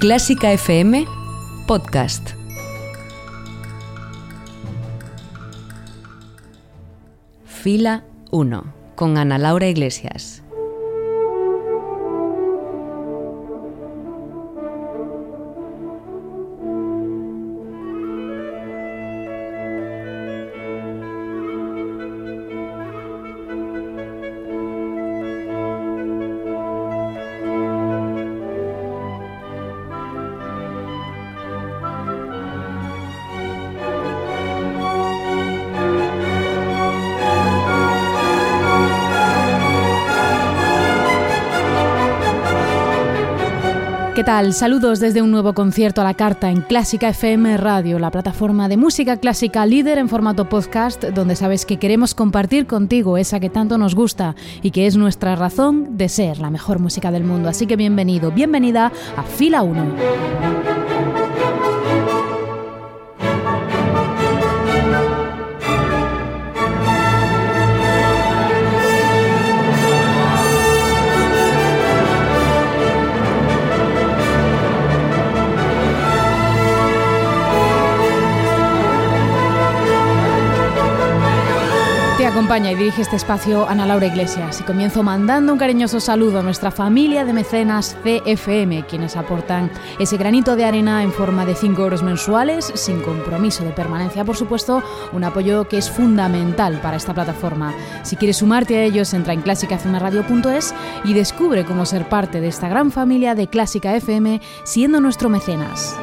Clásica FM Podcast. Fila 1 con Ana Laura Iglesias. ¿Qué tal? Saludos desde un nuevo concierto a la carta en Clásica FM Radio, la plataforma de música clásica líder en formato podcast, donde sabes que queremos compartir contigo esa que tanto nos gusta y que es nuestra razón de ser la mejor música del mundo. Así que bienvenido, bienvenida a Fila 1. Y dirige este espacio Ana Laura Iglesias y comienzo mandando un cariñoso saludo a nuestra familia de mecenas CFM, quienes aportan ese granito de arena en forma de 5 euros mensuales, sin compromiso de permanencia, por supuesto, un apoyo que es fundamental para esta plataforma. Si quieres sumarte a ellos, entra en clásicafmradio.es y descubre cómo ser parte de esta gran familia de Clásica FM siendo nuestro mecenas.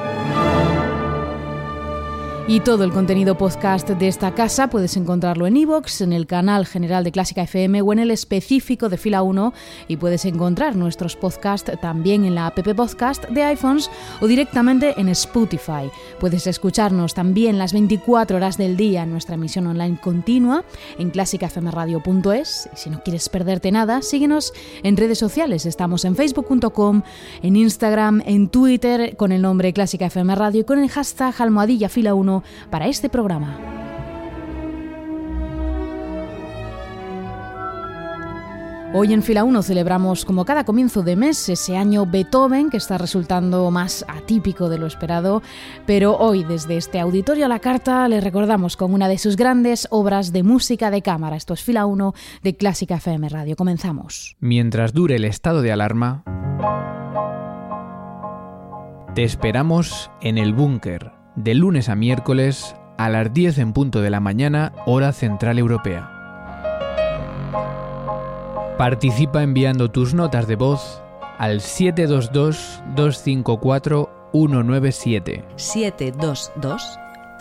Y todo el contenido podcast de esta casa puedes encontrarlo en iVoox, en el canal general de Clásica FM o en el específico de Fila 1 y puedes encontrar nuestros podcasts también en la app podcast de iPhones o directamente en Spotify. Puedes escucharnos también las 24 horas del día en nuestra emisión online continua en clásicafmradio.es y si no quieres perderte nada, síguenos en redes sociales. Estamos en facebook.com, en Instagram, en Twitter con el nombre Clásica FM Radio y con el hashtag almohadilla fila 1 para este programa. Hoy en Fila 1 celebramos como cada comienzo de mes ese año Beethoven que está resultando más atípico de lo esperado, pero hoy desde este auditorio a la carta le recordamos con una de sus grandes obras de música de cámara. Esto es Fila 1 de Clásica FM Radio. Comenzamos. Mientras dure el estado de alarma, te esperamos en el búnker de lunes a miércoles a las 10 en punto de la mañana, hora central europea. Participa enviando tus notas de voz al 722-254-197.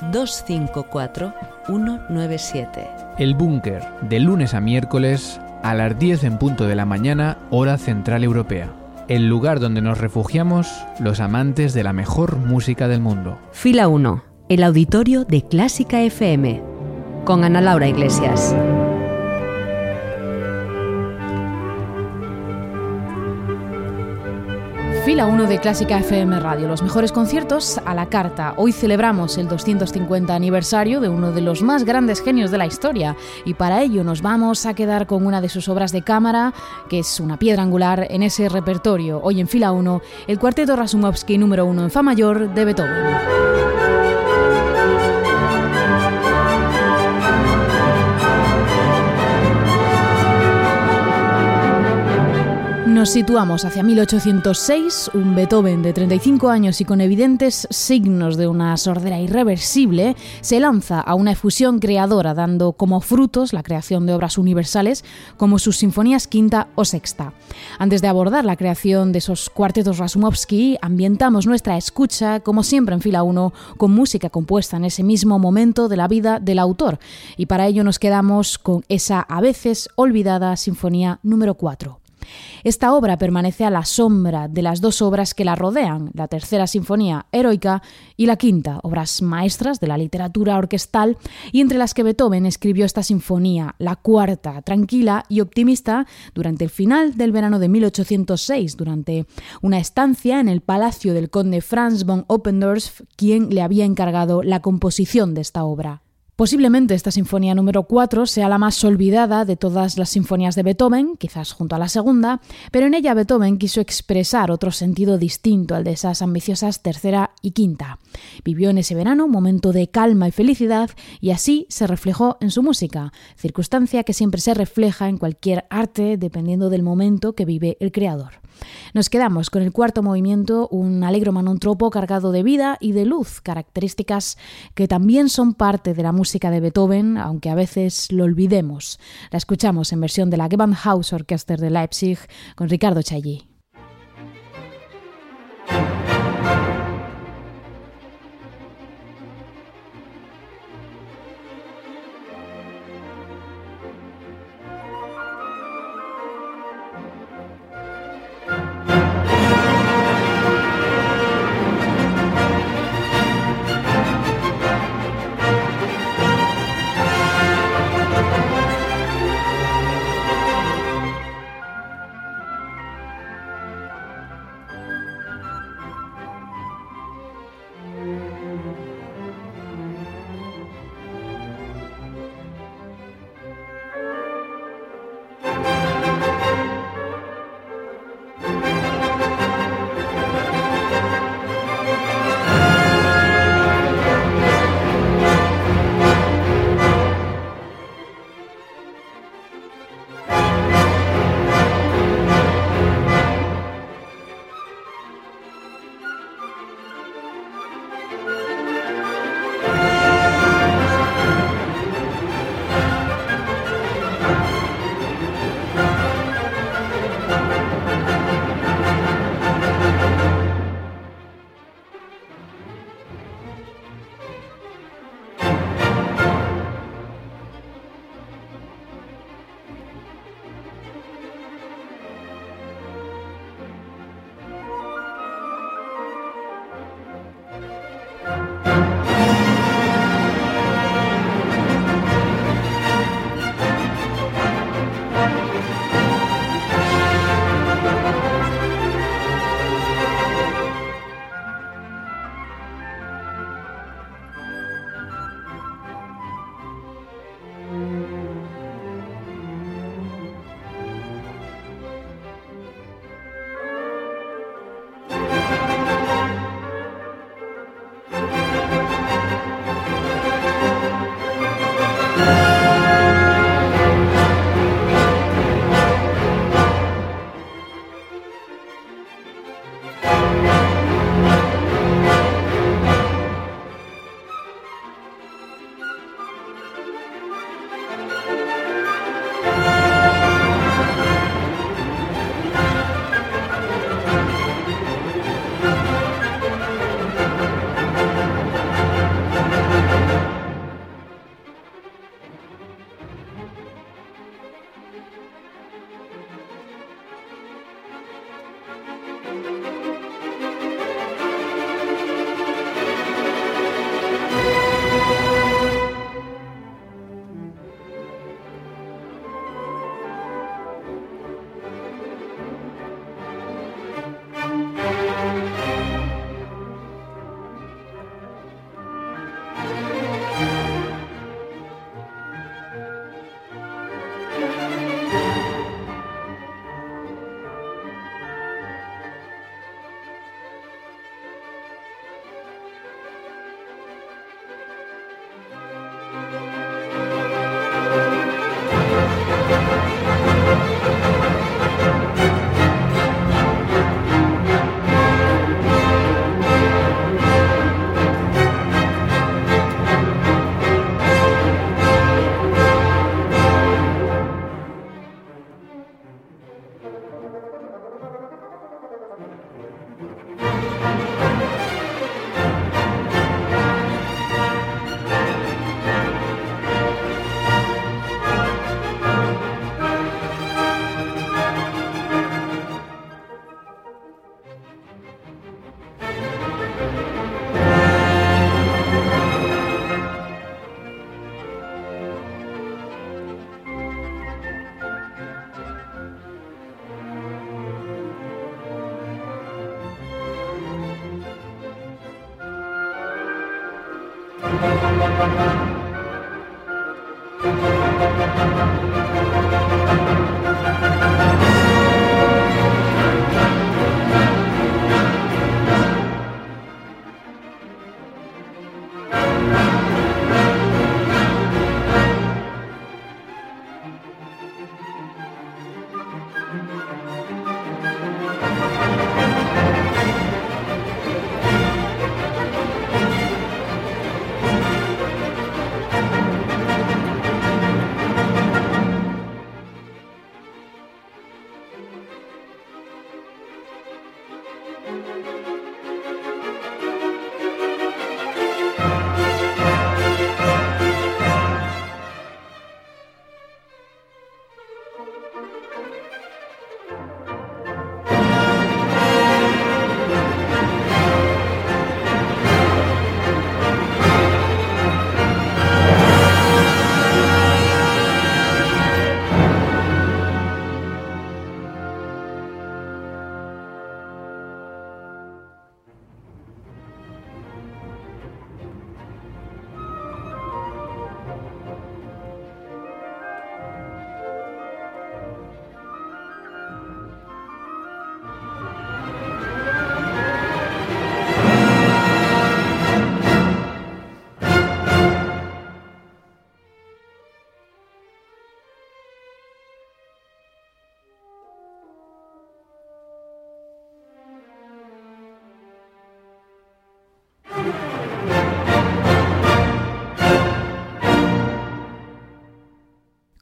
722-254-197. El búnker, de lunes a miércoles a las 10 en punto de la mañana, hora central europea el lugar donde nos refugiamos los amantes de la mejor música del mundo. Fila 1, el auditorio de Clásica FM, con Ana Laura Iglesias. Fila 1 de Clásica FM Radio, los mejores conciertos a la carta. Hoy celebramos el 250 aniversario de uno de los más grandes genios de la historia y para ello nos vamos a quedar con una de sus obras de cámara, que es una piedra angular en ese repertorio. Hoy en Fila 1, el cuarteto Rasumovsky número 1 en Fa mayor de Beethoven. Nos situamos hacia 1806, un Beethoven de 35 años y con evidentes signos de una sordera irreversible, se lanza a una efusión creadora dando como frutos la creación de obras universales como sus sinfonías quinta o sexta. Antes de abordar la creación de esos cuartetos Rasumovsky, ambientamos nuestra escucha, como siempre en fila 1, con música compuesta en ese mismo momento de la vida del autor, y para ello nos quedamos con esa a veces olvidada sinfonía número 4. Esta obra permanece a la sombra de las dos obras que la rodean, la tercera sinfonía heroica y la quinta, obras maestras de la literatura orquestal y entre las que Beethoven escribió esta sinfonía, la cuarta, tranquila y optimista, durante el final del verano de 1806, durante una estancia en el palacio del conde Franz von Oppendorf, quien le había encargado la composición de esta obra. Posiblemente esta sinfonía número 4 sea la más olvidada de todas las sinfonías de Beethoven, quizás junto a la segunda, pero en ella Beethoven quiso expresar otro sentido distinto al de esas ambiciosas tercera y quinta. Vivió en ese verano un momento de calma y felicidad y así se reflejó en su música, circunstancia que siempre se refleja en cualquier arte dependiendo del momento que vive el creador. Nos quedamos con el cuarto movimiento, un alegro manontropo cargado de vida y de luz, características que también son parte de la música de Beethoven, aunque a veces lo olvidemos. La escuchamos en versión de la Gewandhaus Orchester de Leipzig con Ricardo Chailly.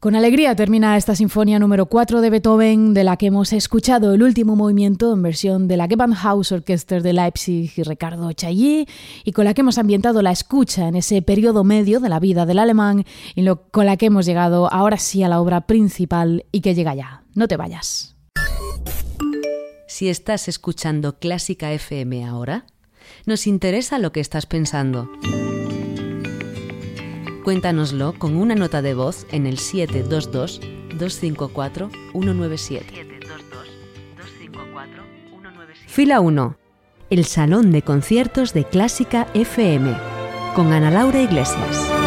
Con alegría termina esta sinfonía número 4 de Beethoven, de la que hemos escuchado el último movimiento en versión de la Gewandhaus Orchester de Leipzig y Ricardo Chailly, y con la que hemos ambientado la escucha en ese periodo medio de la vida del alemán, y con la que hemos llegado ahora sí a la obra principal y que llega ya. No te vayas. Si estás escuchando Clásica FM ahora, nos interesa lo que estás pensando. Cuéntanoslo con una nota de voz en el 722-254-197. Fila 1. El Salón de Conciertos de Clásica FM. Con Ana Laura Iglesias.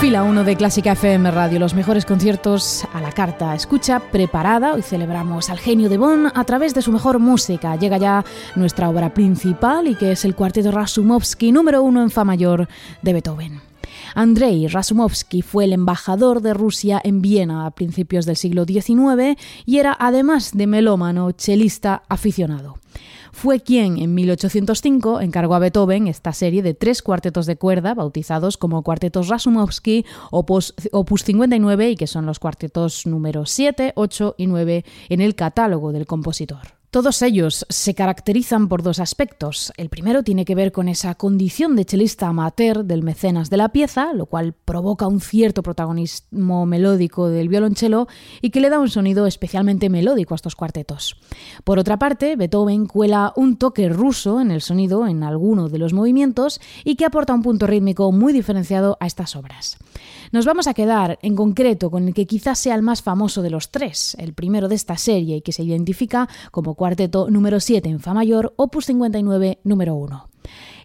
Fila 1 de Clásica FM Radio, los mejores conciertos a la carta. Escucha preparada, hoy celebramos al genio de Bonn a través de su mejor música. Llega ya nuestra obra principal y que es el cuarteto Rasumovsky número uno en Fa mayor de Beethoven. Andrei Rasumovsky fue el embajador de Rusia en Viena a principios del siglo XIX y era además de melómano chelista aficionado fue quien en 1805 encargó a Beethoven esta serie de tres cuartetos de cuerda bautizados como cuartetos Rasumovsky opus, opus 59 y que son los cuartetos números 7, 8 y 9 en el catálogo del compositor. Todos ellos se caracterizan por dos aspectos. El primero tiene que ver con esa condición de chelista amateur del mecenas de la pieza, lo cual provoca un cierto protagonismo melódico del violonchelo y que le da un sonido especialmente melódico a estos cuartetos. Por otra parte, Beethoven cuela un toque ruso en el sonido en alguno de los movimientos y que aporta un punto rítmico muy diferenciado a estas obras. Nos vamos a quedar en concreto con el que quizás sea el más famoso de los tres, el primero de esta serie y que se identifica como cuarteto número 7 en Fa mayor, opus 59 número 1.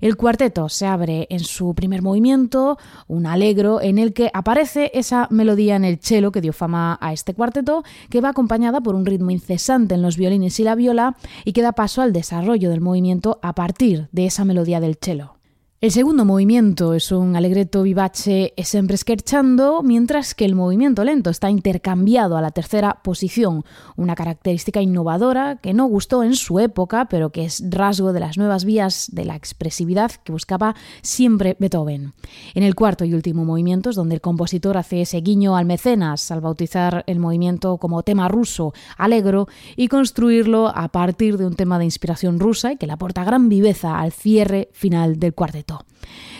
El cuarteto se abre en su primer movimiento, un alegro en el que aparece esa melodía en el cello que dio fama a este cuarteto, que va acompañada por un ritmo incesante en los violines y la viola y que da paso al desarrollo del movimiento a partir de esa melodía del cello. El segundo movimiento es un allegretto vivace e sempre scherchando, mientras que el movimiento lento está intercambiado a la tercera posición, una característica innovadora que no gustó en su época, pero que es rasgo de las nuevas vías de la expresividad que buscaba siempre Beethoven. En el cuarto y último movimiento es donde el compositor hace ese guiño al mecenas al bautizar el movimiento como tema ruso, alegro, y construirlo a partir de un tema de inspiración rusa y que le aporta gran viveza al cierre final del cuarteto.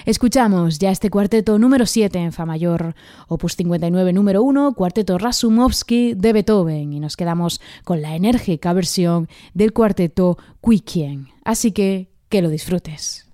Escuchamos ya este cuarteto número 7 en Fa mayor, opus 59 número 1, cuarteto Rasumovsky de Beethoven, y nos quedamos con la enérgica versión del cuarteto Quikien. Así que que lo disfrutes.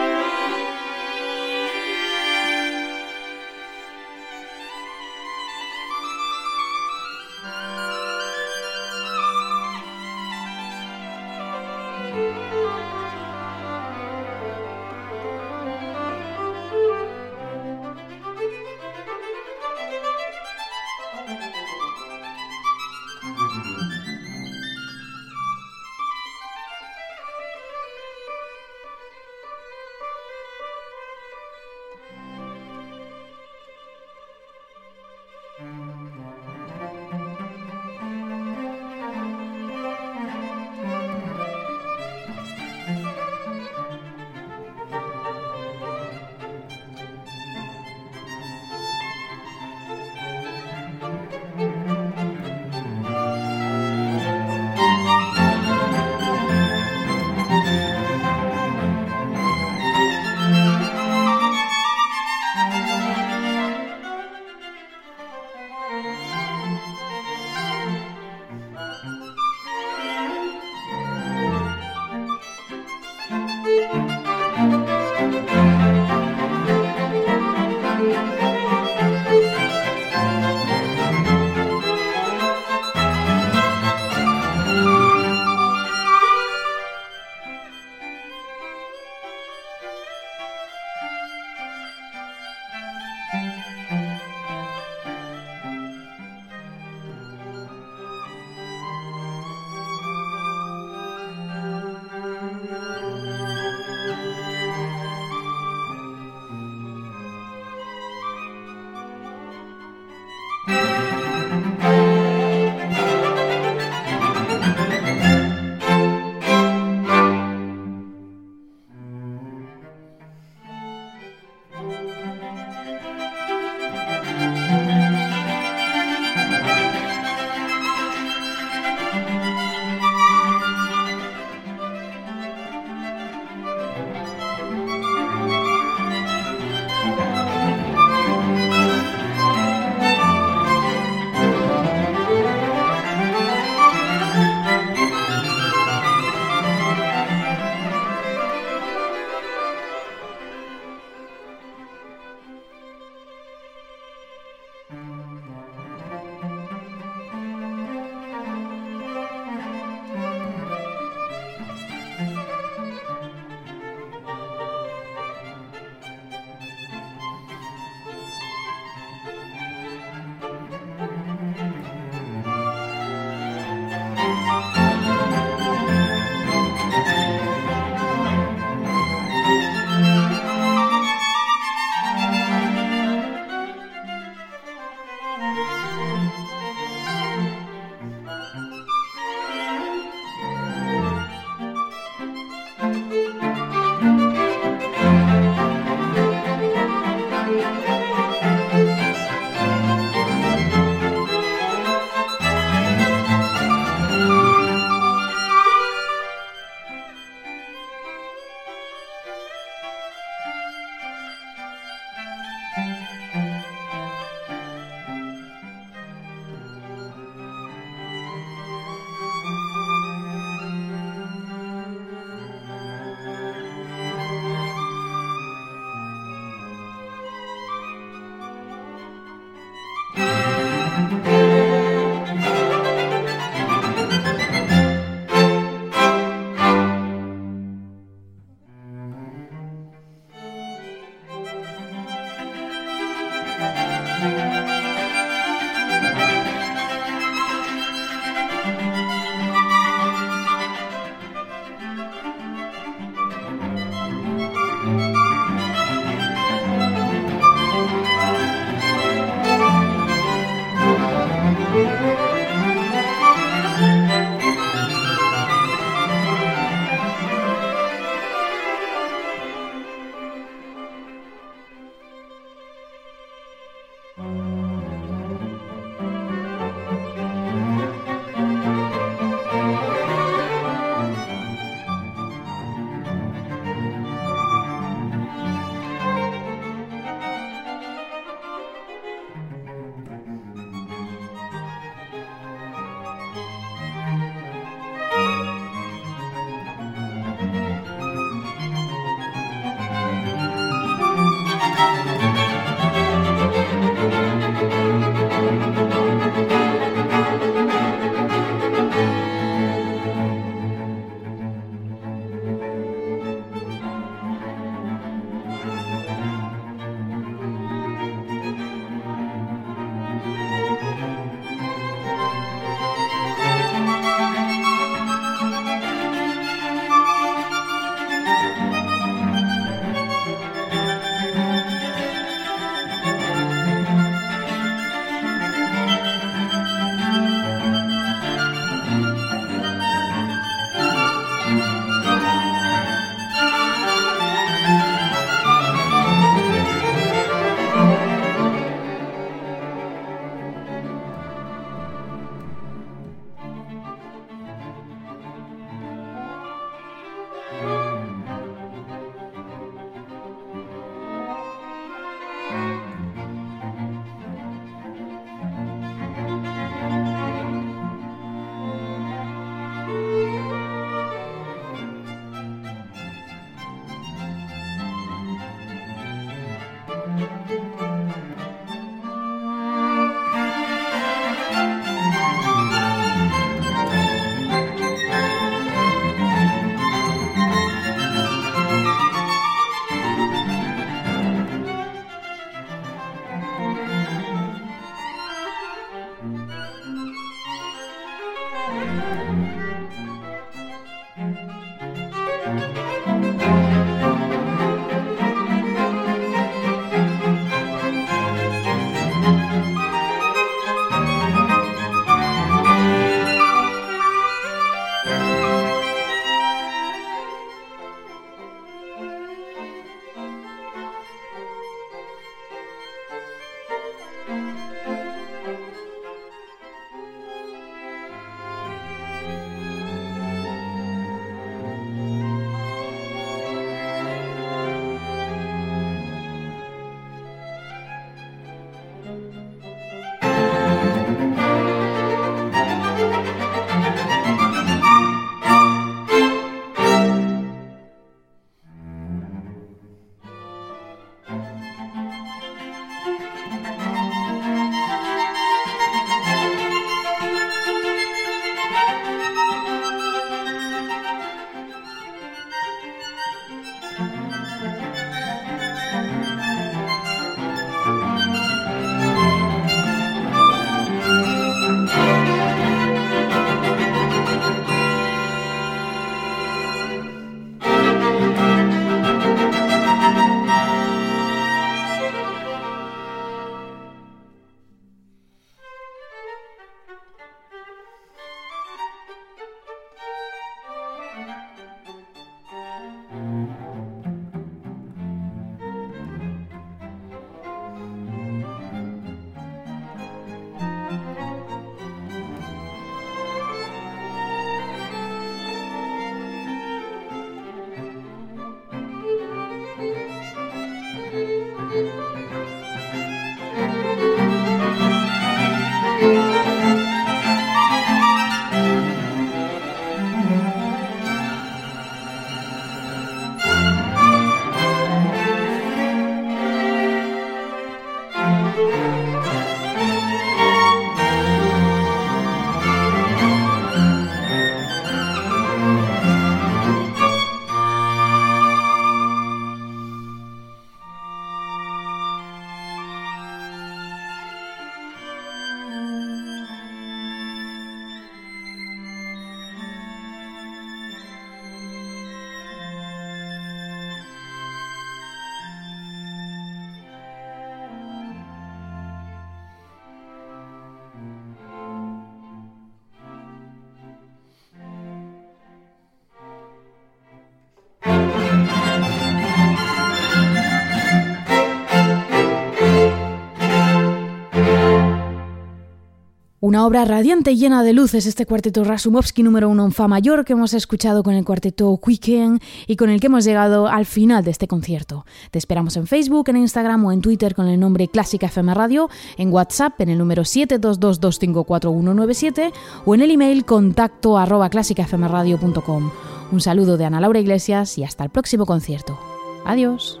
Una obra radiante y llena de luces, este cuarteto Rasumovsky número uno en Fa mayor que hemos escuchado con el cuarteto Quicken y con el que hemos llegado al final de este concierto. Te esperamos en Facebook, en Instagram o en Twitter con el nombre Clásica FM Radio, en WhatsApp en el número 722254197 o en el email contacto arroba clásicafmradio.com. Un saludo de Ana Laura Iglesias y hasta el próximo concierto. Adiós.